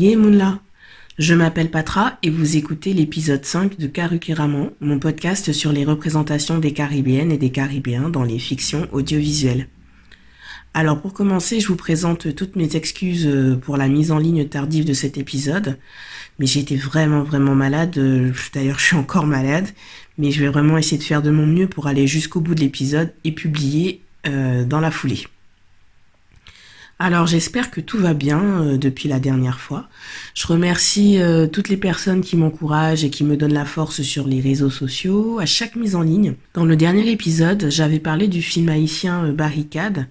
Yemunla. Je m'appelle Patra et vous écoutez l'épisode 5 de Karukiraman, mon podcast sur les représentations des Caribéennes et des Caribéens dans les fictions audiovisuelles. Alors pour commencer, je vous présente toutes mes excuses euh, pour la mise en ligne tardive de cet épisode. Mais été vraiment vraiment malade. Euh, d'ailleurs, je suis encore malade. Mais je vais vraiment essayer de faire de mon mieux pour aller jusqu'au bout de l'épisode et publier euh, dans la foulée. Alors j'espère que tout va bien euh, depuis la dernière fois. Je remercie euh, toutes les personnes qui m'encouragent et qui me donnent la force sur les réseaux sociaux à chaque mise en ligne. Dans le dernier épisode, j'avais parlé du film haïtien euh, Barricade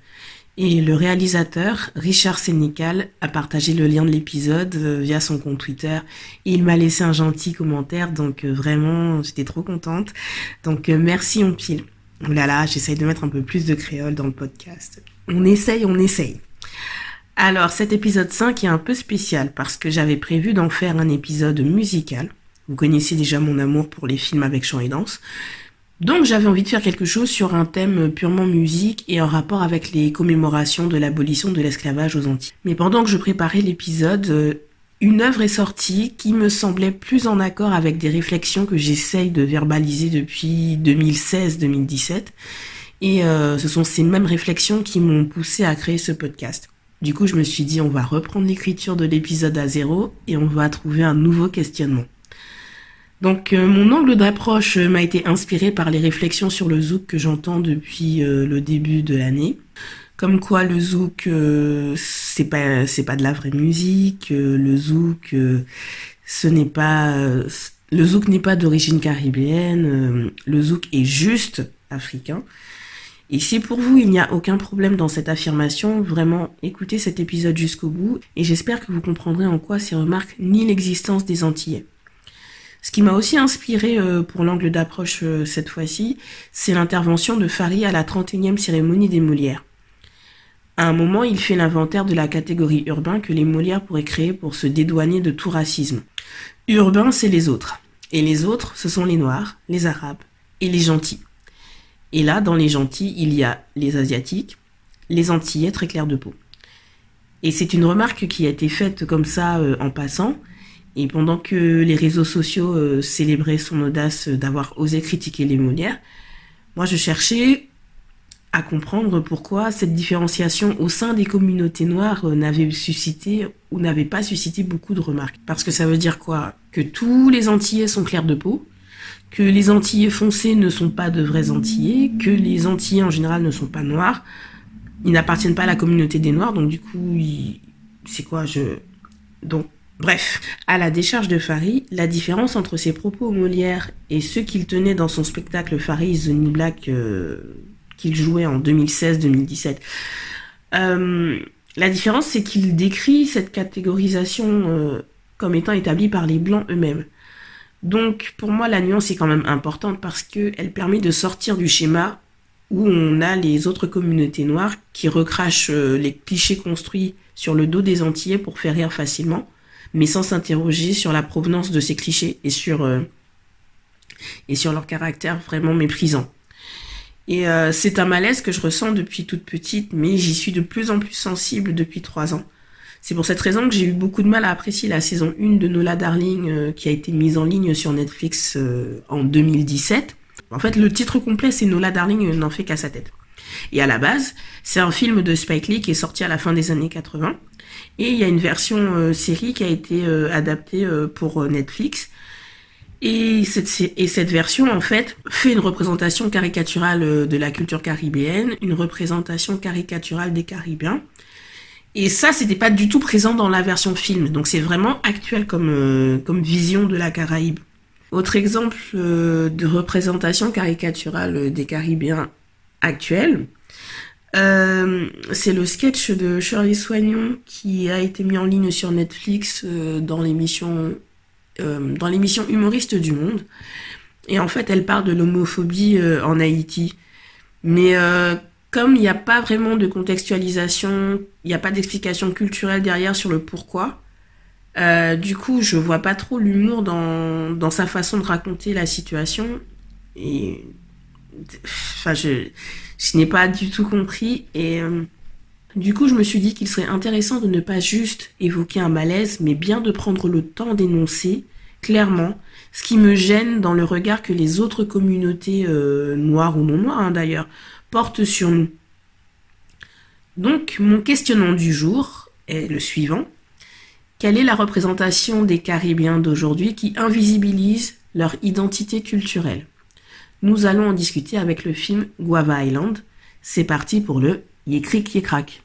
et le réalisateur Richard Sénécal a partagé le lien de l'épisode via son compte Twitter et il m'a laissé un gentil commentaire donc vraiment j'étais trop contente. Donc merci on pile. Oh là là, j'essaye de mettre un peu plus de créole dans le podcast. On essaye, on essaye. Alors cet épisode 5 est un peu spécial parce que j'avais prévu d'en faire un épisode musical. Vous connaissez déjà mon amour pour les films avec chant et danse. Donc j'avais envie de faire quelque chose sur un thème purement musique et en rapport avec les commémorations de l'abolition de l'esclavage aux Antilles. Mais pendant que je préparais l'épisode, euh, une œuvre est sortie qui me semblait plus en accord avec des réflexions que j'essaye de verbaliser depuis 2016-2017. Et euh, ce sont ces mêmes réflexions qui m'ont poussé à créer ce podcast. Du coup, je me suis dit, on va reprendre l'écriture de l'épisode à zéro et on va trouver un nouveau questionnement. Donc, euh, mon angle d'approche euh, m'a été inspiré par les réflexions sur le zouk que j'entends depuis euh, le début de l'année. Comme quoi, le zouk, c'est pas, c'est pas de la vraie musique. le zouk, ce n'est pas, le zouk n'est pas d'origine caribéenne. le zouk est juste africain. Et si pour vous il n'y a aucun problème dans cette affirmation, vraiment écoutez cet épisode jusqu'au bout et j'espère que vous comprendrez en quoi ces remarques nient l'existence des Antillais. Ce qui m'a aussi inspiré euh, pour l'angle d'approche euh, cette fois-ci, c'est l'intervention de Fari à la 31e cérémonie des Molières. À un moment, il fait l'inventaire de la catégorie urbain que les Molières pourraient créer pour se dédouaner de tout racisme. Urbain, c'est les autres. Et les autres, ce sont les Noirs, les Arabes et les gentils. Et là, dans les gentils, il y a les Asiatiques, les Antillais très clairs de peau. Et c'est une remarque qui a été faite comme ça euh, en passant. Et pendant que les réseaux sociaux euh, célébraient son audace d'avoir osé critiquer les Molières, moi je cherchais à comprendre pourquoi cette différenciation au sein des communautés noires euh, n'avait suscité ou n'avait pas suscité beaucoup de remarques. Parce que ça veut dire quoi? Que tous les Antillais sont clairs de peau, que les Antillais foncés ne sont pas de vrais Antillais, que les Antillais en général ne sont pas noirs. Ils n'appartiennent pas à la communauté des Noirs, donc du coup, c'est quoi je... Donc, bref. À la décharge de Farid, la différence entre ses propos Molière et ceux qu'il tenait dans son spectacle Farid the New Black euh, qu'il jouait en 2016-2017, euh, la différence c'est qu'il décrit cette catégorisation euh, comme étant établie par les Blancs eux-mêmes. Donc pour moi la nuance est quand même importante parce qu'elle permet de sortir du schéma où on a les autres communautés noires qui recrachent euh, les clichés construits sur le dos des Antillais pour faire rire facilement, mais sans s'interroger sur la provenance de ces clichés et sur, euh, et sur leur caractère vraiment méprisant. Et euh, c'est un malaise que je ressens depuis toute petite, mais j'y suis de plus en plus sensible depuis trois ans. C'est pour cette raison que j'ai eu beaucoup de mal à apprécier la saison 1 de Nola Darling euh, qui a été mise en ligne sur Netflix euh, en 2017. En fait, le titre complet, c'est Nola Darling n'en fait qu'à sa tête. Et à la base, c'est un film de Spike Lee qui est sorti à la fin des années 80. Et il y a une version euh, série qui a été adaptée pour Netflix. Et cette version, en fait, fait une représentation caricaturale de la culture caribéenne, une représentation caricaturale des Caribéens. Et ça, c'était pas du tout présent dans la version film. Donc c'est vraiment actuel comme, euh, comme vision de la Caraïbe. Autre exemple euh, de représentation caricaturale des Caribéens actuels, euh, c'est le sketch de Shirley Soignon qui a été mis en ligne sur Netflix dans l'émission dans humoriste du monde. Et en fait, elle parle de l'homophobie en Haïti. Mais comme il n'y a pas vraiment de contextualisation, il n'y a pas d'explication culturelle derrière sur le pourquoi, euh, du coup, je vois pas trop l'humour dans, dans sa façon de raconter la situation. Enfin, je, je n'ai pas du tout compris. Et, euh, Du coup, je me suis dit qu'il serait intéressant de ne pas juste évoquer un malaise, mais bien de prendre le temps d'énoncer clairement ce qui me gêne dans le regard que les autres communautés euh, noires ou non noires hein, d'ailleurs portent sur nous. Donc, mon questionnement du jour est le suivant. Quelle est la représentation des Caribéens d'aujourd'hui qui invisibilise leur identité culturelle? Nous allons en discuter avec le film Guava Island. C'est parti pour le Yécric Yécrac.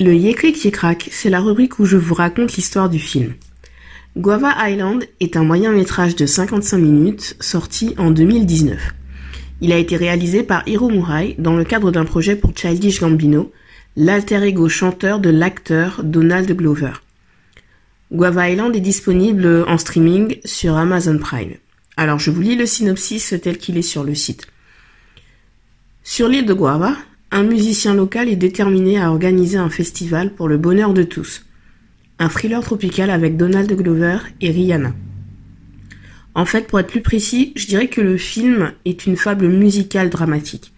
Le Yécric Yécrac, c'est la rubrique où je vous raconte l'histoire du film. Guava Island est un moyen métrage de 55 minutes sorti en 2019. Il a été réalisé par Hiro Murai dans le cadre d'un projet pour Childish Gambino, l'alter ego chanteur de l'acteur Donald Glover. Guava Island est disponible en streaming sur Amazon Prime. Alors je vous lis le synopsis tel qu'il est sur le site. Sur l'île de Guava, un musicien local est déterminé à organiser un festival pour le bonheur de tous. Un thriller tropical avec Donald Glover et Rihanna. En fait, pour être plus précis, je dirais que le film est une fable musicale dramatique.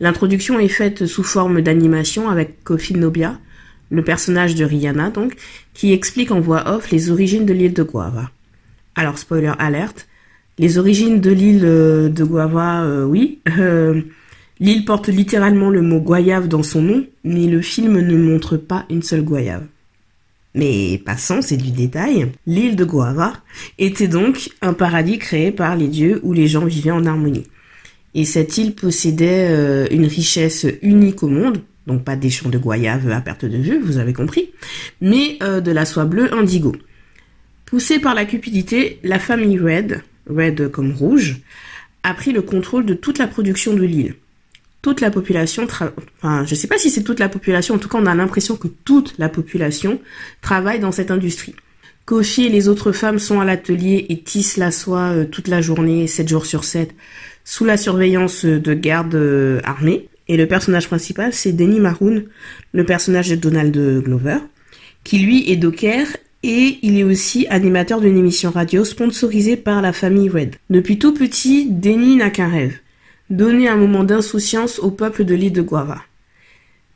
L'introduction est faite sous forme d'animation avec Kofi Nobia, le personnage de Rihanna donc, qui explique en voix off les origines de l'île de Guava. Alors, spoiler alerte, les origines de l'île euh, de Guava, euh, oui, euh, L'île porte littéralement le mot goyave dans son nom, mais le film ne montre pas une seule goyave. Mais passons, c'est du détail. L'île de Guava était donc un paradis créé par les dieux où les gens vivaient en harmonie. Et cette île possédait euh, une richesse unique au monde, donc pas des champs de goyave à perte de vue, vous avez compris, mais euh, de la soie bleue indigo. Poussée par la cupidité, la famille Red, Red comme rouge, a pris le contrôle de toute la production de l'île toute la population, enfin, je sais pas si c'est toute la population, en tout cas on a l'impression que toute la population travaille dans cette industrie. Kofi et les autres femmes sont à l'atelier et tissent la soie euh, toute la journée, 7 jours sur 7, sous la surveillance de gardes euh, armés. Et le personnage principal, c'est Denny Maroon, le personnage de Donald Glover, qui lui est docker et il est aussi animateur d'une émission radio sponsorisée par la famille Red. Depuis tout petit, Denny n'a qu'un rêve donner un moment d'insouciance au peuple de l'île de Guava.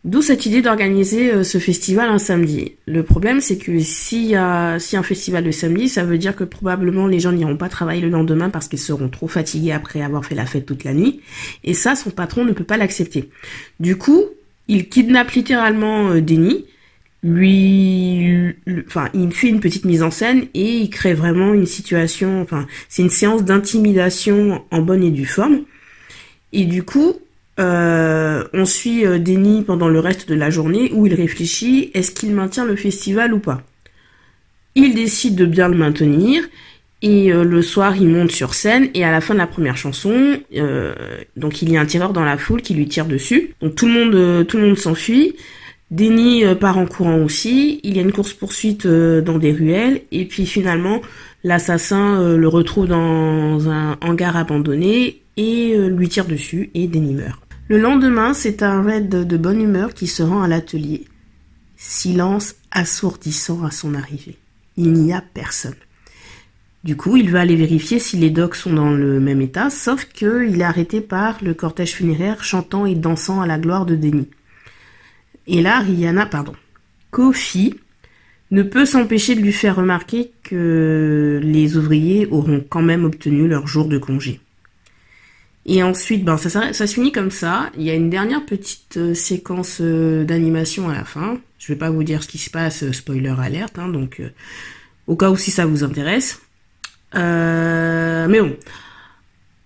D'où cette idée d'organiser euh, ce festival un samedi. Le problème, c'est que s'il y a si un festival le samedi, ça veut dire que probablement les gens n'iront pas travailler le lendemain parce qu'ils seront trop fatigués après avoir fait la fête toute la nuit. Et ça, son patron ne peut pas l'accepter. Du coup, il kidnappe littéralement euh, Denis, lui, enfin, il fait une petite mise en scène et il crée vraiment une situation, enfin, c'est une séance d'intimidation en bonne et due forme. Et du coup, euh, on suit euh, Denis pendant le reste de la journée où il réfléchit est-ce qu'il maintient le festival ou pas? Il décide de bien le maintenir et euh, le soir il monte sur scène et à la fin de la première chanson, donc il y a un tireur dans la foule qui lui tire dessus. Donc tout le monde, tout le monde s'enfuit. Denis part en courant aussi. Il y a une course poursuite dans des ruelles et puis finalement l'assassin le retrouve dans un hangar abandonné et euh, lui tire dessus et Denny meurt. Le lendemain, c'est un raid de bonne humeur qui se rend à l'atelier. Silence assourdissant à son arrivée. Il n'y a personne. Du coup, il va aller vérifier si les docs sont dans le même état, sauf qu'il est arrêté par le cortège funéraire chantant et dansant à la gloire de Denny. Et là, Rihanna, pardon, Kofi ne peut s'empêcher de lui faire remarquer que les ouvriers auront quand même obtenu leur jour de congé. Et ensuite, ben, ça, ça, se finit comme ça. Il y a une dernière petite euh, séquence euh, d'animation à la fin. Je vais pas vous dire ce qui se passe, euh, spoiler alerte, hein, donc au cas où si ça vous intéresse. mais bon.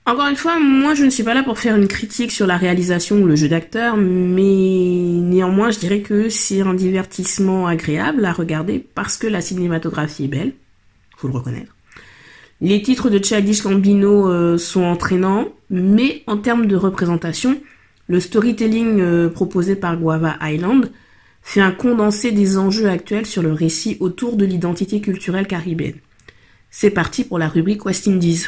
Encore une fois, moi je ne suis pas là pour faire une critique sur la réalisation ou le jeu d'acteur, mais néanmoins je dirais que c'est un divertissement agréable à regarder parce que la cinématographie est belle, faut le reconnaître. Les titres de Childish Gambino euh, sont entraînants, mais en termes de représentation, le storytelling euh, proposé par Guava Island fait un condensé des enjeux actuels sur le récit autour de l'identité culturelle caribéenne. C'est parti pour la rubrique West Indies.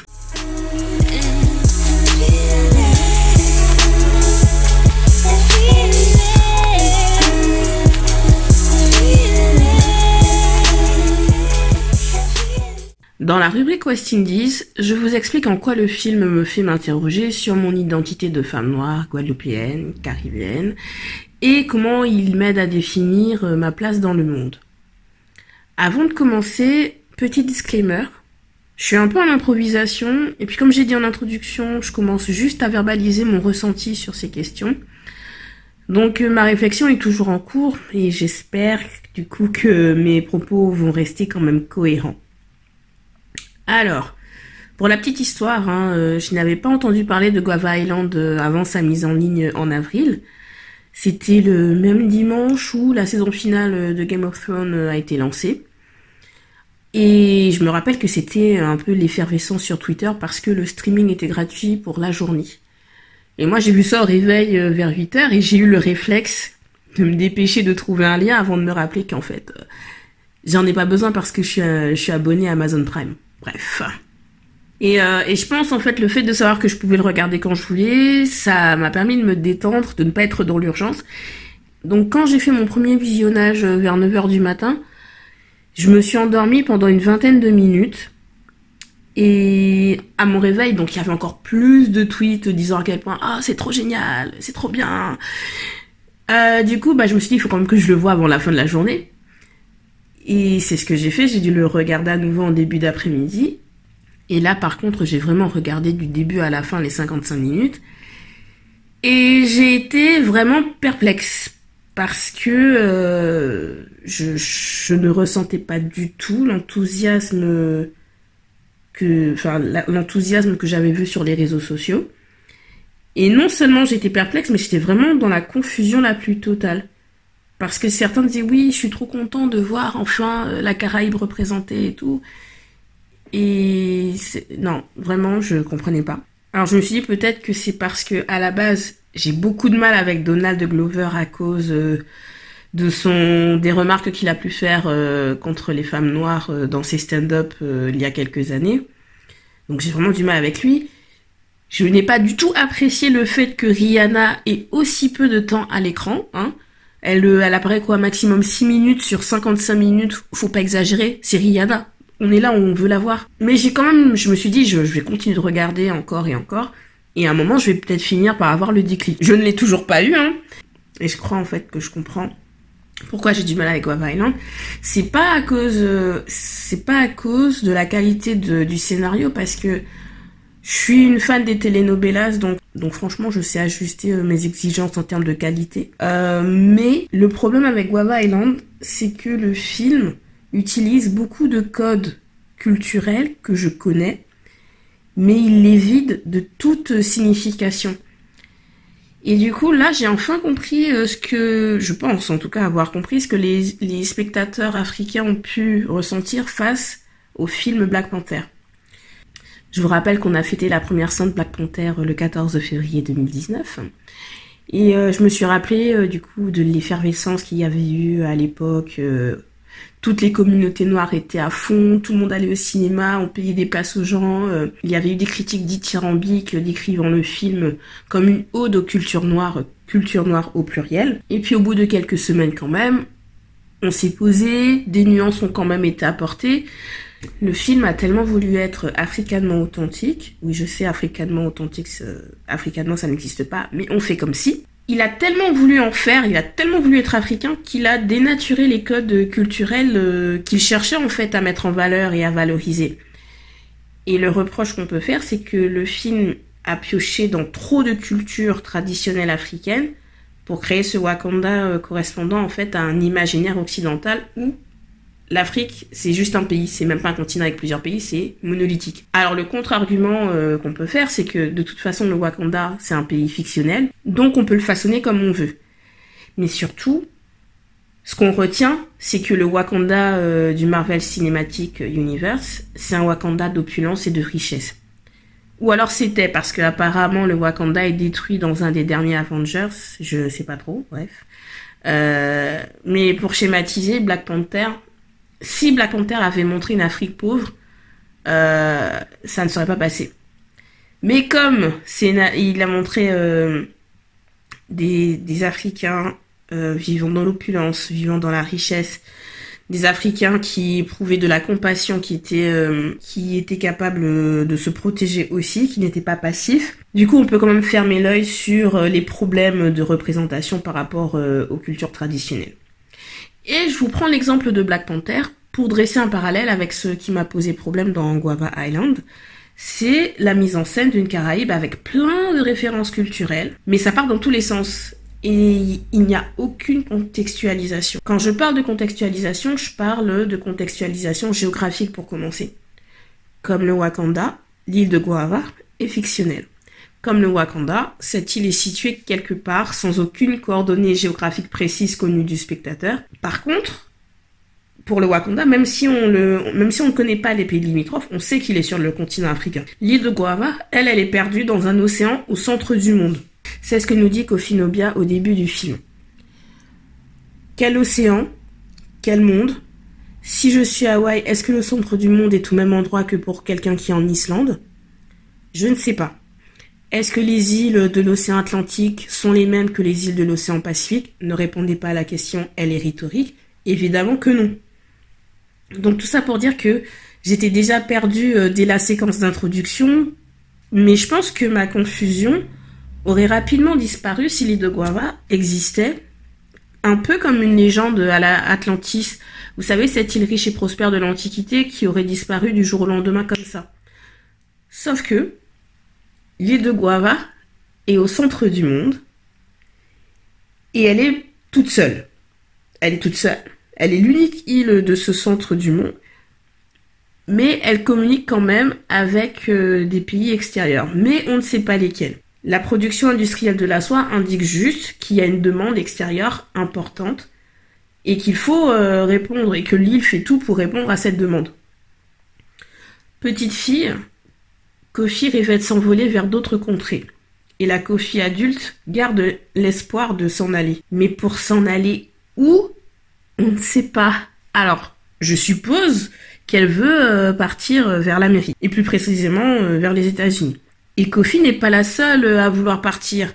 Dans la rubrique West Indies, je vous explique en quoi le film me fait m'interroger sur mon identité de femme noire, guadeloupéenne, caribéenne, et comment il m'aide à définir euh, ma place dans le monde. Avant de commencer, petit disclaimer, je suis un peu en improvisation, et puis comme j'ai dit en introduction, je commence juste à verbaliser mon ressenti sur ces questions. Donc euh, ma réflexion est toujours en cours, et j'espère du coup que mes propos vont rester quand même cohérents. Alors, pour la petite histoire, hein, euh, je n'avais pas entendu parler de Guava Island euh, avant sa mise en ligne en avril. C'était le même dimanche où la saison finale de Game of Thrones a été lancée. Et je me rappelle que c'était un peu l'effervescence sur Twitter parce que le streaming était gratuit pour la journée. Et moi j'ai vu ça au réveil euh, vers 8h et j'ai eu le réflexe de me dépêcher de trouver un lien avant de me rappeler qu'en fait euh, j'en ai pas besoin parce que je suis, euh, je suis abonné à Amazon Prime. Bref. Et, et, je pense en fait le fait de savoir que je pouvais le regarder quand je voulais, ça m'a permis de me détendre, de ne pas être dans l'urgence. Donc quand j'ai fait mon premier visionnage vers 9h du matin, je me suis endormie pendant une vingtaine de minutes. Et à mon réveil, donc il y avait encore plus de tweets disant à quel point ah c'est trop génial, c'est trop bien. Euh, du coup, bah je me suis dit il faut quand même que je le vois avant la fin de la journée. Et c'est ce que j'ai fait. J'ai dû le regarder à nouveau en début d'après-midi. Et là, par contre, j'ai vraiment regardé du début à la fin les 55 minutes. Et j'ai été vraiment perplexe parce que euh, je, ne ressentais pas du tout l'enthousiasme que, enfin, l'enthousiasme que j'avais vu sur les réseaux sociaux. Et non seulement j'étais perplexe, mais j'étais vraiment dans la confusion la plus totale. Parce que certains disaient oui, je suis trop content de voir enfin euh, la Caraïbe représentée et tout. Et non, vraiment, je comprenais pas. Alors je me suis dit peut-être que c'est parce que à la base j'ai beaucoup de mal avec Donald Glover à cause euh, de son des remarques qu'il a pu faire euh, contre les femmes noires dans ses stand-up il y a quelques années. Donc j'ai vraiment du mal avec lui. Je n'ai pas du tout apprécié le fait que Rihanna ait aussi peu de temps à l'écran. Hein. Elle, elle apparaît quoi, maximum 6 minutes sur 55 minutes. Faut pas exagérer, c'est Rihanna. On est là, on veut la voir. Mais j'ai quand même, je me suis dit, je, je vais continuer de regarder encore et encore. Et à un moment, je vais peut-être finir par avoir le déclic. Je ne l'ai toujours pas eu, hein. Et je crois en fait que je comprends pourquoi j'ai du mal avec Love Island. C'est pas à cause, euh, c'est pas à cause de la qualité du scénario parce que je suis une fan des telenovelas, donc, donc franchement, je sais ajuster euh, mes exigences en termes de qualité. Euh, mais le problème avec Guava Island, c'est que le film utilise beaucoup de codes culturels que je connais mais il les vide de toute signification. Et du coup, là, j'ai enfin compris euh, ce que, je pense en tout cas avoir compris, ce que les, spectateurs africains ont pu ressentir face au film Black Panther. Je vous rappelle qu'on a fêté la première sainte Black Panther le 14 février 2019. Et euh, je me suis rappelé euh, du coup de l'effervescence qu'il y avait eu à l'époque toutes les communautés noires étaient à fond, tout le monde allait au cinéma, on payait des places aux gens. Euh, il y avait eu des critiques dithyrambiques décrivant le film comme une ode aux cultures noires, culture noire au pluriel. Et puis au bout de quelques semaines quand même, on s'est posé, des nuances ont quand même été apportées. Le film a tellement voulu être africanement authentique. Oui, je sais, africanement authentique, africanement ça n'existe pas, mais on fait comme si il a tellement voulu en faire, il a tellement voulu être africain qu'il a dénaturé les codes culturels euh, qu'il cherchait en fait à mettre en valeur et à valoriser. Et le reproche qu'on peut faire, c'est que le film a pioché dans trop de cultures traditionnelles africaines pour créer ce Wakanda euh, correspondant en fait à un imaginaire occidental où l'Afrique, c'est juste un pays, c'est même pas un continent avec plusieurs pays, c'est monolithique. Alors le contre-argument euh, qu'on peut faire, c'est que de toute façon le Wakanda, c'est un pays fictionnel, donc on peut le façonner comme on veut. Mais surtout, ce qu'on retient, c'est que le Wakanda euh, du Marvel Cinematic Universe, c'est un Wakanda d'opulence et de richesse. Ou alors c'était parce que apparemment le Wakanda est détruit dans un des derniers Avengers, je sais pas trop, bref. Euh, mais pour schématiser, Black Panther, si Black Panther avait montré une Afrique pauvre, euh, ça ne serait pas passé. Mais comme il a montré euh, des, Africains euh, vivant dans l'opulence, vivant dans la richesse, des Africains qui éprouvaient de la compassion, qui étaient, qui étaient capables de se protéger aussi, qui n'étaient pas passifs. Du coup, on peut quand même fermer l'œil sur les problèmes de représentation par rapport aux cultures traditionnelles. Et je vous prends l'exemple de Black Panther pour dresser un parallèle avec ce qui m'a posé problème dans Guava Island. C'est la mise en scène d'une Caraïbe avec plein de références culturelles, mais ça part dans tous les sens et il n'y a aucune contextualisation. Quand je parle de contextualisation, je parle de contextualisation géographique pour commencer. Comme le Wakanda, l'île de Guava est fictionnelle. Comme le Wakanda, cette île est située quelque part sans aucune coordonnée géographique précise connue du spectateur. Par contre, pour le Wakanda, même si on ne connaît pas les pays limitrophes, on sait qu'il est sur le continent africain. L'île de Guava, elle, elle est perdue dans un océan au centre du monde. C'est ce que nous dit Kofi au début du film. Quel océan? Quel monde? Si je suis à Hawaï, est-ce que le centre du monde est au même endroit que pour quelqu'un qui est en Islande? Je ne sais pas. Est-ce que les îles de l'océan Atlantique sont les mêmes que les îles de l'océan Pacifique? Ne répondez pas à la question, elle est rhétorique. Évidemment que non. Donc tout ça pour dire que j'étais déjà perdue euh, dès la séquence d'introduction, mais je pense que ma confusion aurait rapidement disparu si l'île de Guava existait, un peu comme une légende à la Atlantis. Vous savez, cette île riche et prospère de l'Antiquité qui aurait disparu du jour au lendemain comme ça. Sauf que l'île de Guava est au centre du monde et elle est toute seule. Elle est toute seule. Elle est l'unique île de ce centre du monde. Mais elle communique quand même avec euh, des pays extérieurs. Mais on ne sait pas lesquels. La production industrielle de la soie indique juste qu'il y a une demande extérieure importante et qu'il faut euh, répondre et que l'île fait tout pour répondre à cette demande. Petite fille, Kofi rêvait de s'envoler vers d'autres contrées. Et la Kofi adulte garde l'espoir de s'en aller. Mais pour s'en aller où? On ne sait pas. Alors, je suppose qu'elle veut euh, partir vers l'Amérique, et plus précisément euh, vers les États-Unis. Et Kofi n'est pas la seule euh, à vouloir partir.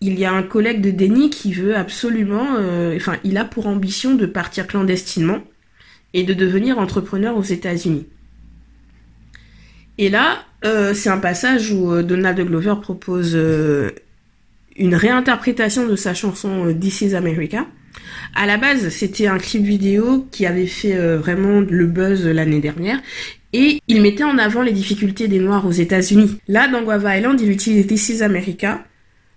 Il y a un collègue de Denny qui veut absolument, euh, enfin, il a pour ambition de partir clandestinement et de devenir entrepreneur aux États-Unis. Et là, euh, c'est un passage où Donald Glover propose une réinterprétation de sa chanson This is America. À la base, c'était un clip vidéo qui avait fait vraiment le buzz l'année dernière et il mettait en avant les difficultés des Noirs aux États-Unis. Là, dans Guava Island, il utilise This is America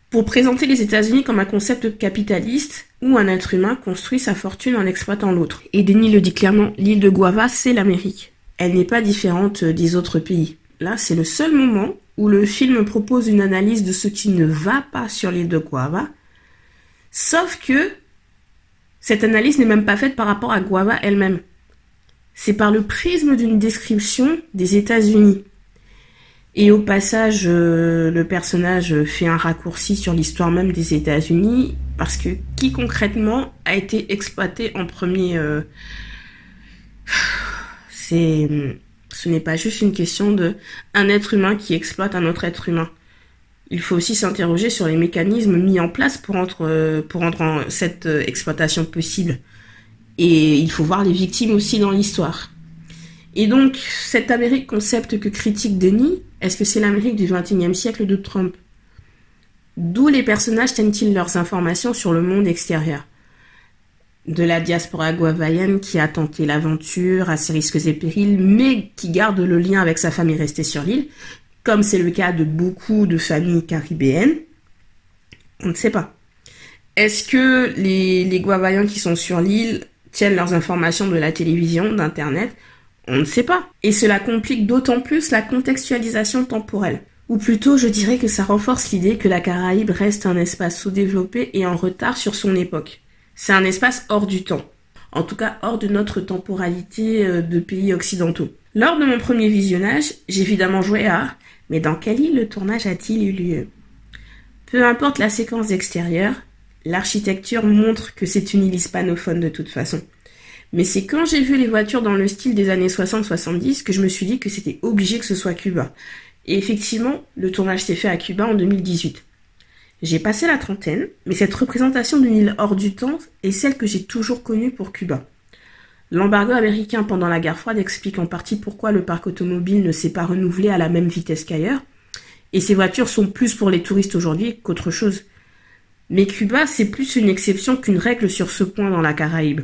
pour présenter les États-Unis comme un concept capitaliste où un être humain construit sa fortune en exploitant l'autre. Et Denis le dit clairement, l'île de Guava, c'est l'Amérique. Elle n'est pas différente des autres pays. Là, c'est le seul moment où le film propose une analyse de ce qui ne va pas sur l'île de Guava, sauf que cette analyse n'est même pas faite par rapport à Guava elle-même c'est par le prisme d'une description des États-Unis. Et au passage, euh, le personnage fait un raccourci sur l'histoire même des États-Unis, parce que qui concrètement a été exploité en premier euh, C'est, ce n'est pas juste une question de un être humain qui exploite un autre être humain. Il faut aussi s'interroger sur les mécanismes mis en place pour rendre, euh, cette exploitation possible. Et il faut voir les victimes aussi dans l'histoire. Et donc, cette Amérique concept que critique Denis, est-ce que c'est l'Amérique du XXIe siècle de Trump? D'où les personnages tiennent-ils leurs informations sur le monde extérieur? De la diaspora guavaïenne qui a tenté l'aventure à ses risques et périls, mais qui garde le lien avec sa famille restée sur l'île, comme c'est le cas de beaucoup de familles caribéennes On ne sait pas. Est-ce que les, les qui sont sur l'île tiennent leurs informations de la télévision, d'Internet? On ne sait pas. Et cela complique d'autant plus la contextualisation temporelle. Ou plutôt, je dirais que ça renforce l'idée que la Caraïbe reste un espace sous-développé et en retard sur son époque. C'est un espace hors du temps. En tout cas, hors de notre temporalité euh, de pays occidentaux. Lors de mon premier visionnage, j'ai évidemment joué à mais dans quelle île le tournage a-t-il eu lieu? Peu importe la séquence extérieure, L'architecture montre que c'est une île hispanophone de toute façon. Mais c'est quand j'ai vu les voitures dans le style des années 60-70 que je me suis dit que c'était obligé que ce soit Cuba. Et effectivement, le tournage s'est fait à Cuba en 2018. J'ai passé la trentaine, mais cette représentation d'une île hors du temps est celle que j'ai toujours connue pour Cuba. L'embargo américain pendant la guerre froide explique en partie pourquoi le parc automobile ne s'est pas renouvelé à la même vitesse qu'ailleurs. Et ces voitures sont plus pour les touristes aujourd'hui qu'autre chose. Mais Cuba, c'est plus une exception qu'une règle sur ce point dans la Caraïbe.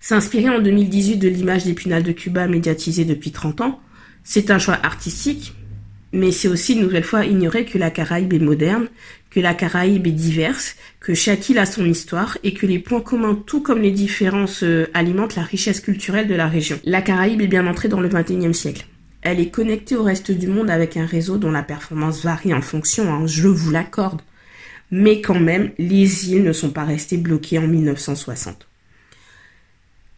S'inspirer en 2018 de l'image d'Épinal de Cuba médiatisée depuis 30 ans, c'est un choix artistique, mais c'est aussi une nouvelle fois ignorer que la Caraïbe est moderne, que la Caraïbe est diverse, que chaque île a son histoire et que les points communs, tout comme les différences, euh, alimentent la richesse culturelle de la région. La Caraïbe est bien entrée dans le XXIe siècle. Elle est connectée au reste du monde avec un réseau dont la performance varie en fonction, hein, je vous l'accorde. Mais quand même, les îles ne sont pas restées bloquées en 1960.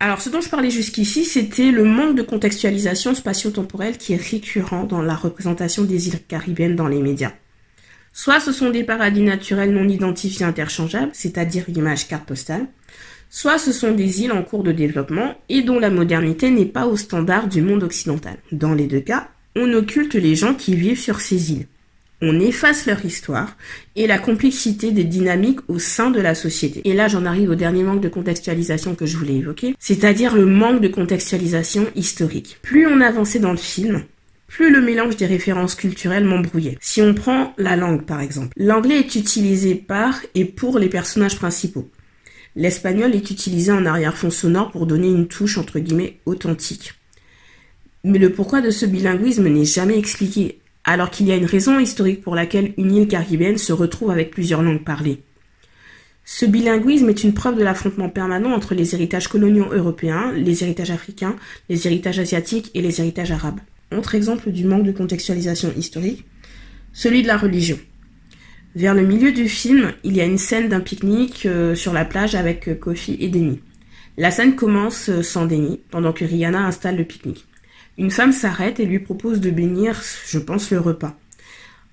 Alors, ce dont je parlais jusqu'ici, c'était le manque de contextualisation spatio-temporelle qui est récurrent dans la représentation des îles caribéennes dans les médias. Soit ce sont des paradis naturels non identifiés interchangeables, c'est-à-dire images carte postale, soit ce sont des îles en cours de développement et dont la modernité n'est pas au standard du monde occidental. Dans les deux cas, on occulte les gens qui vivent sur ces îles on efface leur histoire et la complexité des dynamiques au sein de la société. Et là, j'en arrive au dernier manque de contextualisation que je voulais évoquer, c'est-à-dire le manque de contextualisation historique. Plus on avançait dans le film, plus le mélange des références culturelles m'embrouillait. Si on prend la langue, par exemple, l'anglais est utilisé par et pour les personnages principaux. L'espagnol est utilisé en arrière-fond sonore pour donner une touche entre guillemets authentique. Mais le pourquoi de ce bilinguisme n'est jamais expliqué alors qu'il y a une raison historique pour laquelle une île caribéenne se retrouve avec plusieurs langues parlées. Ce bilinguisme est une preuve de l'affrontement permanent entre les héritages coloniaux européens, les héritages africains, les héritages asiatiques et les héritages arabes. Autre exemple du manque de contextualisation historique, celui de la religion. Vers le milieu du film, il y a une scène d'un pique-nique euh, sur la plage avec euh, Kofi et Denny. La scène commence euh, sans Denny, pendant que Rihanna installe le pique-nique. Une femme s'arrête et lui propose de bénir, je pense, le repas.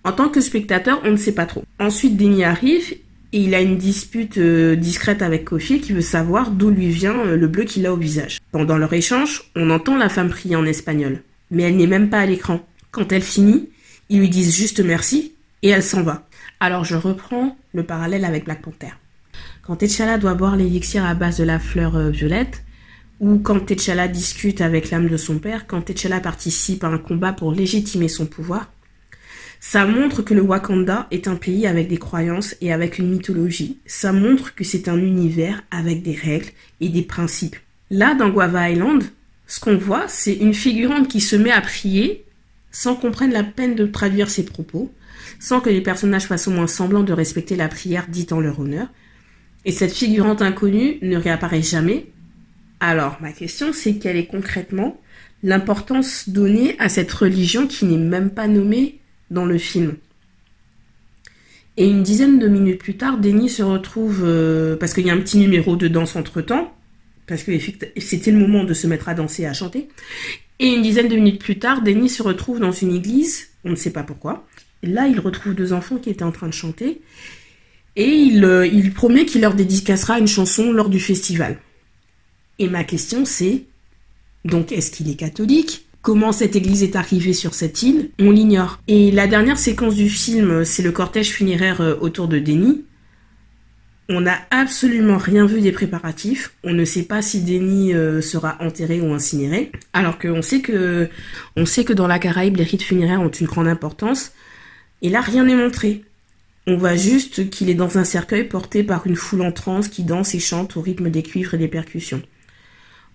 En tant que spectateur, on ne sait pas trop. Ensuite, Denis arrive et il a une dispute euh, discrète avec Kofi qui veut savoir d'où lui vient euh, le bleu qu'il a au visage. Pendant leur échange, on entend la femme prier en espagnol, mais elle n'est même pas à l'écran. Quand elle finit, ils lui disent juste merci et elle s'en va. Alors je reprends le parallèle avec Black Panther. Quand T'Challa doit boire l'élixir à base de la fleur euh, violette, ou quand T'Challa discute avec l'âme de son père, quand T'Challa participe à un combat pour légitimer son pouvoir, ça montre que le Wakanda est un pays avec des croyances et avec une mythologie. Ça montre que c'est un univers avec des règles et des principes. Là, dans Guava Island, ce qu'on voit, c'est une figurante qui se met à prier sans qu'on prenne la peine de traduire ses propos, sans que les personnages fassent au moins semblant de respecter la prière dite en leur honneur. Et cette figurante inconnue ne réapparaît jamais, alors, ma question, c'est quelle est concrètement l'importance donnée à cette religion qui n'est même pas nommée dans le film? Et une dizaine de minutes plus tard, Denis se retrouve, euh, parce qu'il y a un petit numéro de danse entre-temps, parce que c'était le moment de se mettre à danser et à chanter, et une dizaine de minutes plus tard, Denis se retrouve dans une église, on ne sait pas pourquoi. là, il retrouve deux enfants qui étaient en train de chanter, et il, euh, il promet qu'il leur dédicacera une chanson lors du festival. Et ma question c'est, donc est-ce qu'il est catholique? Comment cette église est arrivée sur cette île? On l'ignore. Et la dernière séquence du film, c'est le cortège funéraire euh, autour de Denis. On n'a absolument rien vu des préparatifs. On ne sait pas si Denis euh, sera enterré ou incinéré. Alors qu'on sait que, on sait que dans la Caraïbe, les rites funéraires ont une grande importance. Et là, rien n'est montré. On voit juste qu'il est dans un cercueil porté par une foule en transe qui danse et chante au rythme des cuivres et des percussions.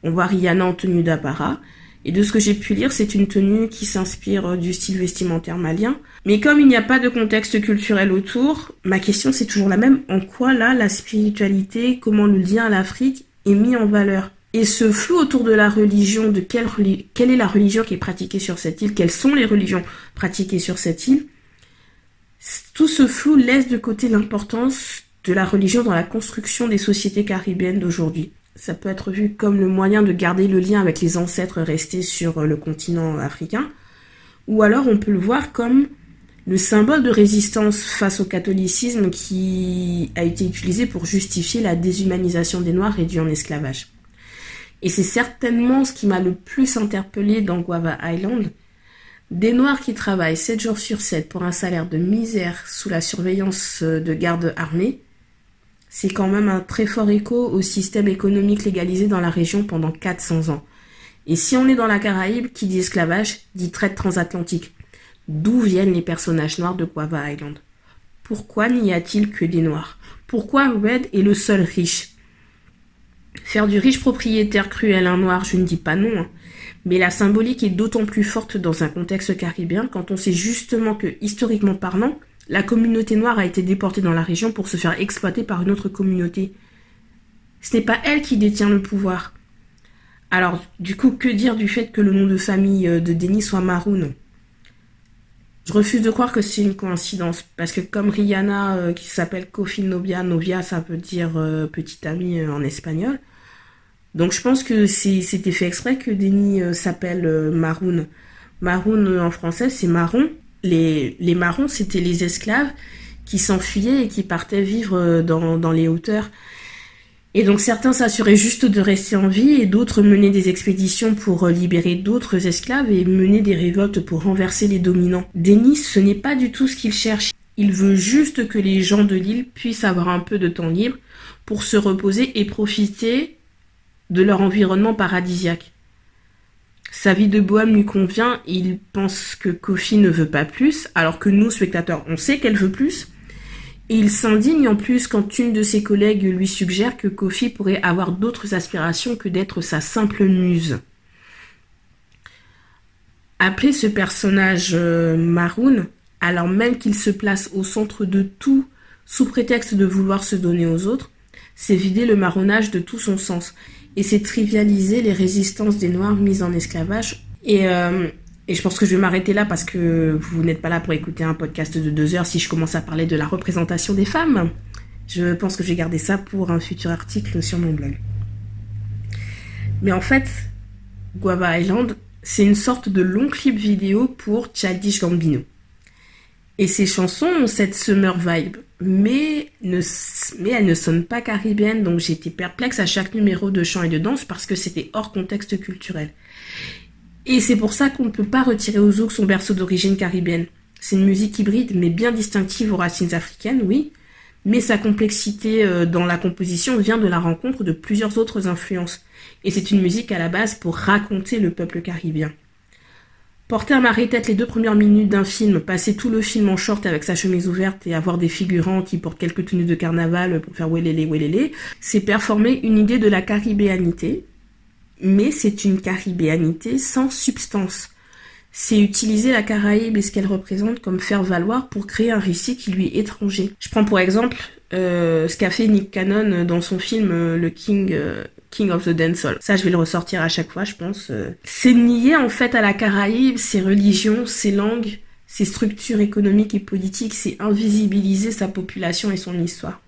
On voit Rihanna en tenue d'apparat. Et de ce que j'ai pu lire, c'est une tenue qui s'inspire euh, du style vestimentaire malien. Mais comme il n'y a pas de contexte culturel autour, ma question c'est toujours la même. En quoi là, la spiritualité, comment le lien à l'Afrique est mis en valeur? Et ce flou autour de la religion, de quelle, quelle est la religion qui est pratiquée sur cette île, quelles sont les religions pratiquées sur cette île, tout ce flou laisse de côté l'importance de la religion dans la construction des sociétés caribéennes d'aujourd'hui ça peut être vu comme le moyen de garder le lien avec les ancêtres restés sur le continent africain, ou alors on peut le voir comme le symbole de résistance face au catholicisme qui a été utilisé pour justifier la déshumanisation des Noirs réduits en esclavage. Et c'est certainement ce qui m'a le plus interpellé dans Guava Island. Des Noirs qui travaillent 7 jours sur 7 pour un salaire de misère sous la surveillance de gardes armés, c'est quand même un très fort écho au système économique légalisé dans la région pendant 400 ans. Et si on est dans la Caraïbe, qui dit esclavage, dit traite transatlantique. D'où viennent les personnages noirs de Guava Island? Pourquoi n'y a-t-il que des noirs? Pourquoi Red est le seul riche? Faire du riche propriétaire cruel un noir, je ne dis pas non. Hein. Mais la symbolique est d'autant plus forte dans un contexte caribéen quand on sait justement que, historiquement parlant, la communauté noire a été déportée dans la région pour se faire exploiter par une autre communauté. Ce n'est pas elle qui détient le pouvoir. Alors, du coup, que dire du fait que le nom de famille euh, de Denis soit Maroon Je refuse de croire que c'est une coïncidence, parce que comme Rihanna, euh, qui s'appelle Kofi Novia, Novia, ça veut dire euh, petite amie en espagnol, donc je pense que c'était fait exprès que Denis euh, s'appelle euh, Maroon. Maroon euh, en français, c'est marron. Les, marrons, c'était les esclaves qui s'enfuyaient et qui partaient vivre dans, dans les hauteurs. Et donc certains s'assuraient juste de rester en vie et d'autres menaient des expéditions pour libérer d'autres esclaves et mener des révoltes pour renverser les dominants. Denis, ce n'est pas du tout ce qu'il cherche. Il veut juste que les gens de l'île puissent avoir un peu de temps libre pour se reposer et profiter de leur environnement paradisiaque. Sa vie de bohème lui convient il pense que Kofi ne veut pas plus, alors que nous, spectateurs, on sait qu'elle veut plus. Et il s'indigne en plus quand une de ses collègues lui suggère que Kofi pourrait avoir d'autres aspirations que d'être sa simple muse. Appeler ce personnage euh, Maroon, alors même qu'il se place au centre de tout sous prétexte de vouloir se donner aux autres, c'est vider le marronnage de tout son sens et c'est trivialiser les résistances des Noirs mises en esclavage. Et, euh, et je pense que je vais m'arrêter là parce que vous n'êtes pas là pour écouter un podcast de deux heures si je commence à parler de la représentation des femmes. Je pense que je vais garder ça pour un futur article sur mon blog. Mais en fait, Guava Island, c'est une sorte de long clip vidéo pour Childish Gambino. Et ces chansons ont cette summer vibe, mais, ne, mais elles ne sonnent pas caribéennes, donc j'étais perplexe à chaque numéro de chant et de danse parce que c'était hors contexte culturel. Et c'est pour ça qu'on ne peut pas retirer aux zouk son berceau d'origine caribéenne. C'est une musique hybride, mais bien distinctive aux racines africaines, oui, mais sa complexité euh, dans la composition vient de la rencontre de plusieurs autres influences. Et c'est une musique à la base pour raconter le peuple caribéen. Porter à marée-tête les deux premières minutes d'un film, passer tout le film en short avec sa chemise ouverte et avoir des figurants qui portent quelques tenues de carnaval pour faire wélélé wélélé, c'est performer une idée de la caribéanité, mais c'est une caribéanité sans substance. C'est utiliser la Caraïbe et ce qu'elle représente comme faire valoir pour créer un récit qui lui est étranger. Je prends pour exemple euh, ce qu'a fait Nick Cannon dans son film euh, Le King euh, King of the Dancehall. Ça, je vais le ressortir à chaque fois, je pense. Euh. C'est nier en fait à la Caraïbe ses religions, ses langues, ses structures économiques et politiques. C'est invisibiliser sa population et son histoire.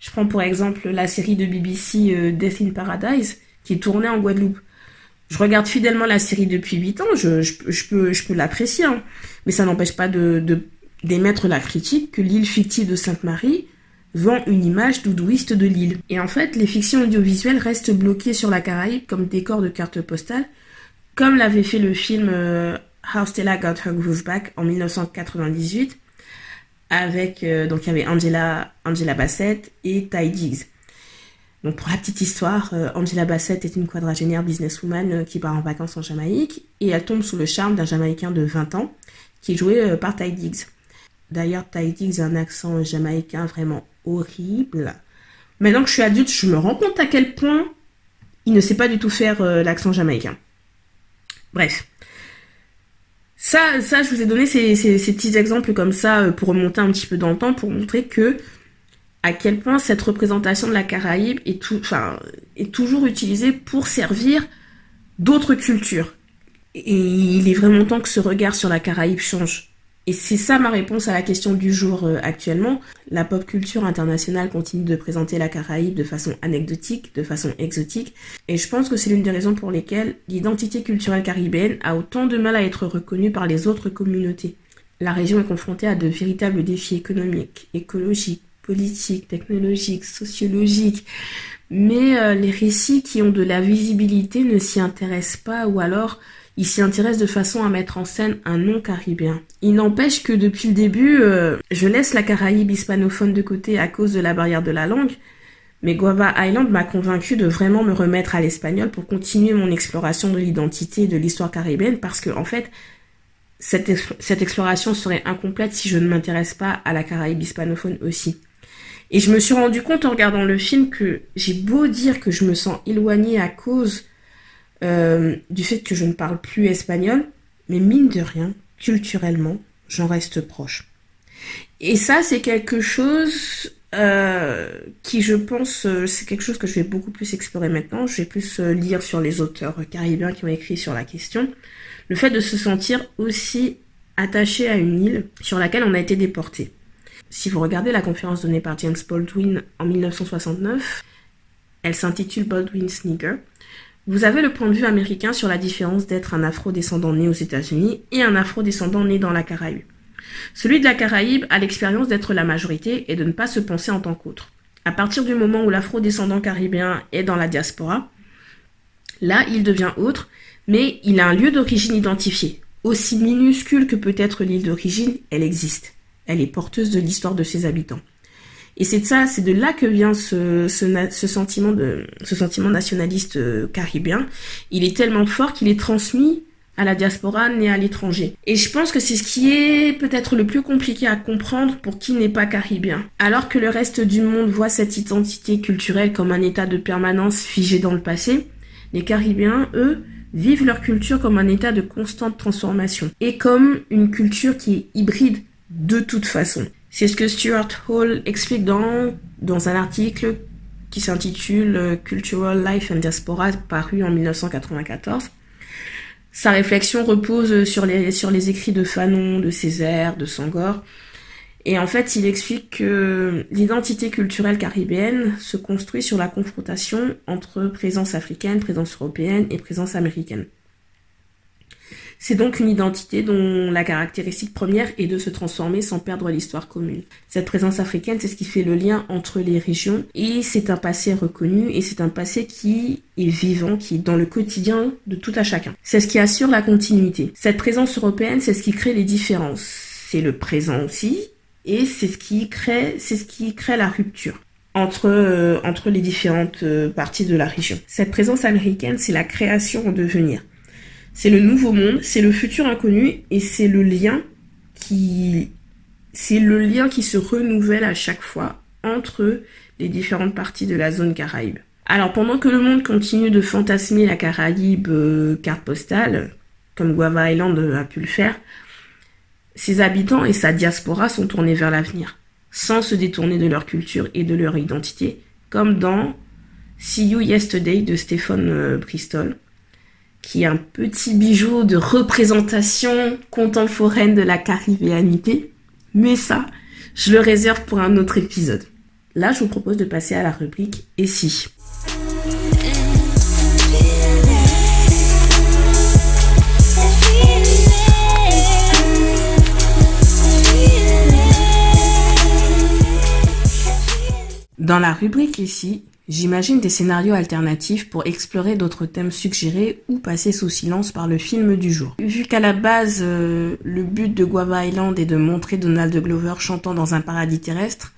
Je prends pour exemple la série de BBC euh, Death in Paradise, qui est tournée en Guadeloupe. Je regarde fidèlement la série depuis 8 ans, je, peux, l'apprécier, hein. mais ça n'empêche pas d'émettre la critique que l'île fictive de Sainte-Marie vend une image doudouiste de l'île. Et en fait, les fictions audiovisuelles restent bloquées sur la Caraïbe comme décor de carte postale, comme l'avait fait le film euh, How Stella Got Her Groove Back en 1998, avec, euh, donc il y avait Angela, Angela Bassett et Ty Diggs. Donc pour la petite histoire, euh, Angela Bassett est une quadragénaire businesswoman qui part en vacances en Jamaïque et elle tombe sous le charme d'un Jamaïcain de 20 ans qui est joué par Ty Diggs. D'ailleurs, Ty Diggs a un accent jamaïcain vraiment horrible. Maintenant que je suis adulte, je me rends compte à quel point il ne sait pas du tout faire euh, l'accent jamaïcain. Bref. Ça, ça, je vous ai donné ces, petits exemples comme ça euh, pour remonter un petit peu dans le temps, pour montrer que à quel point cette représentation de la Caraïbe est, toujours utilisée pour servir d'autres cultures. Et il est vraiment temps que ce regard sur la Caraïbe change. Et c'est ça ma réponse à la question du jour euh, actuellement. La pop culture internationale continue de présenter la Caraïbe de façon anecdotique, de façon exotique, et je pense que c'est l'une des raisons pour lesquelles l'identité culturelle caribéenne a autant de mal à être reconnue par les autres communautés. La région est confrontée à de véritables défis économiques, écologiques, politiques, technologiques, sociologiques, mais euh, les récits qui ont de la visibilité ne s'y intéressent pas ou alors il s'y intéresse de façon à mettre en scène un nom caribéen. Il n'empêche que depuis le début, euh, je laisse la Caraïbe hispanophone de côté à cause de la barrière de la langue, mais Guava Island m'a convaincu de vraiment me remettre à l'espagnol pour continuer mon exploration de l'identité et de l'histoire caribéenne parce que, en fait, cette, cette exploration serait incomplète si je ne m'intéresse pas à la Caraïbe hispanophone aussi. Et je me suis rendu compte en regardant le film que j'ai beau dire que je me sens éloignée à cause euh, du fait que je ne parle plus espagnol, mais mine de rien, culturellement, j'en reste proche. Et ça, c'est quelque chose euh, qui, je pense, euh, c'est quelque chose que je vais beaucoup plus explorer maintenant. Je vais plus lire sur les auteurs caribéens qui ont écrit sur la question. Le fait de se sentir aussi attaché à une île sur laquelle on a été déporté. Si vous regardez la conférence donnée par James Baldwin en 1969, elle s'intitule Baldwin Sneaker. Vous avez le point de vue américain sur la différence d'être un afro-descendant né aux États-Unis et un afro-descendant né dans la Caraïbe. Celui de la Caraïbe a l'expérience d'être la majorité et de ne pas se penser en tant qu'autre. À partir du moment où l'afro-descendant caribéen est dans la diaspora, là il devient autre, mais il a un lieu d'origine identifié. Aussi minuscule que peut être l'île d'origine, elle existe. Elle est porteuse de l'histoire de ses habitants. Et c'est de ça, c'est de là que vient ce, sentiment sentiment nationaliste euh, caribéen. Il est tellement fort qu'il est transmis à la diaspora née à l'étranger. Et je pense que c'est ce qui est peut-être le plus compliqué à comprendre pour qui n'est pas caribéen. Alors que le reste du monde voit cette identité culturelle comme un état de permanence figé dans le passé, les Caribéens, eux, vivent leur culture comme un état de constante transformation et comme une culture qui est hybride de toute façon. C'est ce que Stuart Hall explique dans, dans un article qui s'intitule euh, Cultural Life and Diaspora paru en 1994. Sa réflexion repose sur les, sur les écrits de Fanon, de Césaire, de Sangor. Et en fait, il explique que l'identité culturelle caribéenne se construit sur la confrontation entre présence africaine, présence européenne et présence américaine. C'est donc une identité dont la caractéristique première est de se transformer sans perdre l'histoire commune. Cette présence africaine, c'est ce qui fait le lien entre les régions et c'est un passé reconnu et c'est un passé qui est vivant, qui est dans le quotidien de tout à chacun. C'est ce qui assure la continuité. Cette présence européenne, c'est ce qui crée les différences. C'est le présent aussi et c'est ce qui crée, c'est ce qui crée la rupture entre, euh, entre les différentes euh, parties de la région. Cette présence américaine, c'est la création en devenir. C'est le nouveau monde, c'est le futur inconnu et c'est le lien qui c'est le lien qui se renouvelle à chaque fois entre les différentes parties de la zone Caraïbe. Alors pendant que le monde continue de fantasmer la Caraïbe euh, carte postale, comme Guava Island a pu le faire, ses habitants et sa diaspora sont tournés vers l'avenir, sans se détourner de leur culture et de leur identité, comme dans See You Yesterday de Stéphane euh, Bristol, qui est un petit bijou de représentation contemporaine de la caribéanité. Mais ça, je le réserve pour un autre épisode. Là, je vous propose de passer à la rubrique Et Dans la rubrique ici, J'imagine des scénarios alternatifs pour explorer d'autres thèmes suggérés ou passés sous silence par le film du jour. Vu qu'à la base, euh, le but de Guava Island est de montrer Donald Glover chantant dans un paradis terrestre,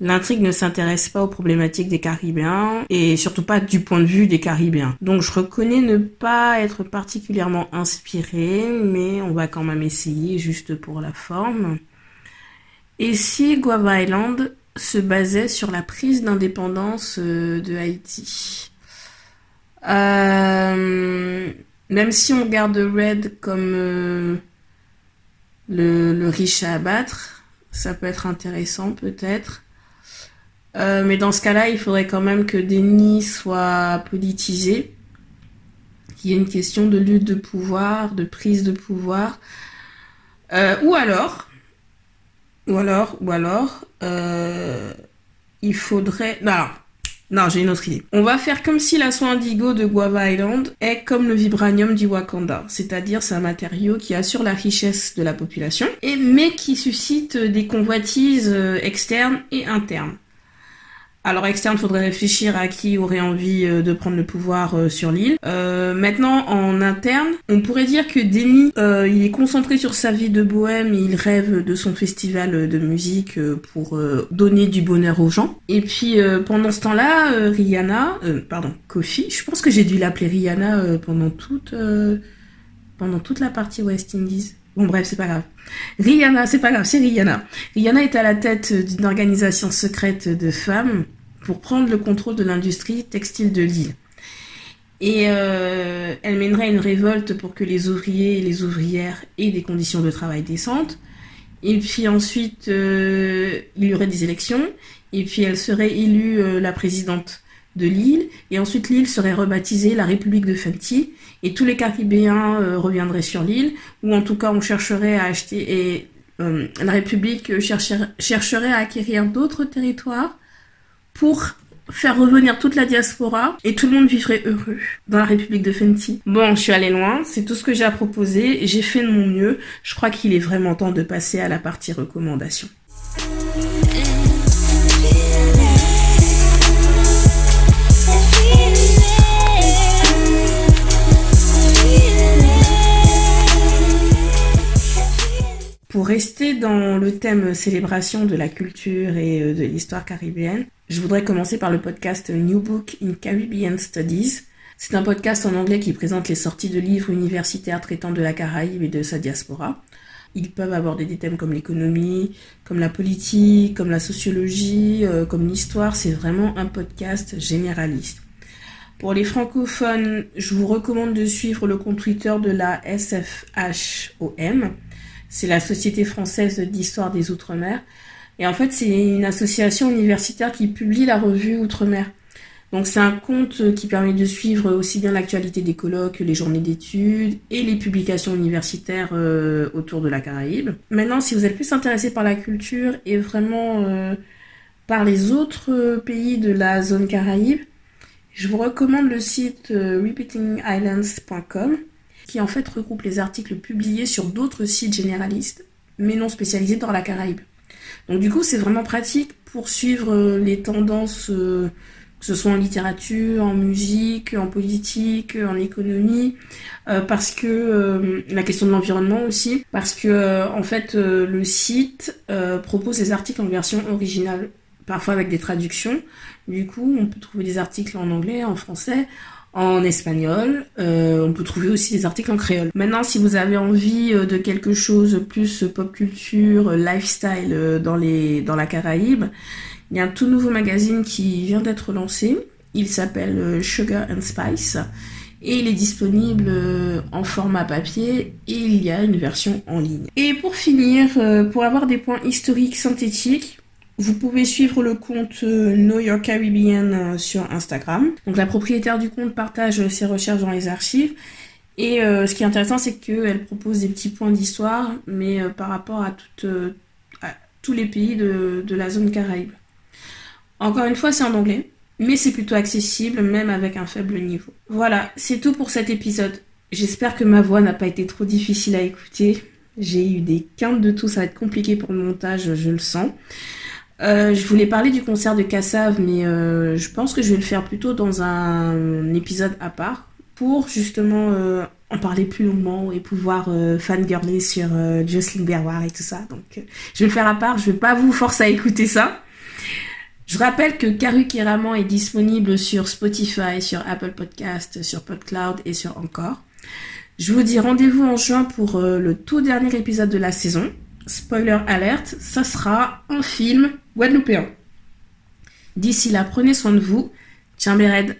L'intrigue ne s'intéresse pas aux problématiques des Caribéens et surtout pas du point de vue des Caribéens. Donc je reconnais ne pas être particulièrement inspiré, mais on va quand même essayer juste pour la forme. Et si Guava Island se basait sur la prise d'indépendance euh, de Haïti. Euh, même si on garde Red comme euh, le, riche à abattre, ça peut être intéressant peut-être. mais dans ce cas-là, il faudrait quand même que Denis soit politisé, qu'il y ait une question de lutte de pouvoir, de prise de pouvoir. ou alors, ou alors, ou alors, euh, il faudrait... Non, j'ai une autre idée. On va faire comme si la soie indigo de Guava Island est comme le vibranium du Wakanda, c'est-à-dire c'est un matériau qui assure la richesse de la population, et mais qui suscite des convoitises euh, externes et internes. Alors externe, faudrait réfléchir à qui aurait envie euh, de prendre le pouvoir euh, sur l'île. Euh, maintenant, en interne, on pourrait dire que Denis, il est concentré sur sa vie de bohème, il rêve de son festival de musique pour donner du bonheur aux gens. Et puis pendant ce temps-là, Rihanna, pardon, Kofi, je pense que j'ai dû l'appeler Rihanna pendant toute pendant toute la partie West Indies. Bon bref, c'est pas grave. Rihanna, c'est pas grave, c'est Rihanna. Rihanna est à la tête d'une organisation secrète de femmes pour prendre le contrôle de l'industrie textile de l'île. Et euh, elle mènerait une révolte pour que les ouvriers et les ouvrières aient des conditions de travail décentes. Et puis ensuite, euh, il y aurait des élections. Et puis elle serait élue euh, la présidente de l'île. Et ensuite, l'île serait rebaptisée la République de Fenty. Et tous les Caribéens reviendraient sur l'île. Ou en tout cas, on chercherait à acheter. Et la République chercherait à acquérir d'autres territoires pour faire revenir toute la diaspora et tout le monde vivrait heureux dans la République de Fenty. Bon, je suis allée loin, c'est tout ce que j'ai à proposer, j'ai fait de mon mieux, je crois qu'il est vraiment temps de passer à la partie recommandation. Pour rester dans le thème célébration de la culture et euh, de l'histoire caribéenne, je voudrais commencer par le podcast New Book in Caribbean Studies. C'est un podcast en anglais qui présente les sorties de livres universitaires traitant de la Caraïbe et de sa diaspora. Ils peuvent aborder des thèmes comme l'économie, comme la politique, comme la sociologie, euh, comme l'histoire. C'est vraiment un podcast généraliste. Pour les francophones, je vous recommande de suivre le compte Twitter de la SFHOM. C'est la Société française d'histoire des Outre-mer. Et en fait, c'est une association universitaire qui publie la revue Outre-mer. Donc c'est un compte qui permet de suivre aussi bien l'actualité des colloques, les journées d'études et les publications universitaires euh, autour de la Caraïbe. Maintenant, si vous êtes plus intéressé par la culture et vraiment euh, par les autres pays de la zone Caraïbe, je vous recommande le site euh, repeatingislands.com qui en fait regroupe les articles publiés sur d'autres sites généralistes mais non spécialisés dans la Caraïbe. Donc du coup, c'est vraiment pratique pour suivre euh, les tendances, euh, que ce soit en littérature, en musique, en politique, en économie, euh, parce que la question de l'environnement aussi, parce que en fait le site propose des articles en version originale, parfois avec des traductions. Du coup, on peut trouver des articles en anglais, en français, en espagnol. Euh, on peut trouver aussi des articles en créole. Maintenant, si vous avez envie euh, de quelque chose plus pop culture, lifestyle euh, dans, les, dans la Caraïbe, il y a un tout nouveau magazine qui vient d'être lancé. Il s'appelle Sugar and Spice et il est disponible en format papier et il y a une version en ligne. Et pour finir, pour avoir des points historiques synthétiques, vous pouvez suivre le compte euh, Know Your Caribbean euh, sur Instagram. Donc la propriétaire du compte partage ses recherches dans les archives. Et euh, ce qui est intéressant, c'est qu'elle propose des petits points d'histoire, mais par rapport à, tous les pays de, de, la zone Caraïbe. Encore une fois, c'est en anglais, mais c'est plutôt accessible, même avec un faible niveau. Voilà, c'est tout pour cet épisode. J'espère que ma voix n'a pas été trop difficile à écouter. J'ai eu des quintes de tout, ça va être compliqué pour le montage, je le sens. Euh, je voulais parler du concert de Cassav, mais euh, je pense que je vais le faire plutôt dans un épisode à part pour justement euh, en parler plus longuement et pouvoir fangirler sur Jocelyn Berroir et tout ça. Donc je vais le faire à part, je vais pas vous forcer à écouter ça. Je rappelle que Karukiraman est disponible sur Spotify, sur Apple Podcast, sur PodCloud et sur Encore. Je vous dis rendez-vous en juin pour le tout dernier épisode de la saison spoiler alerte, ça sera un film guadeloupéen. D'ici là, prenez soin de vous. Tiens, Béred.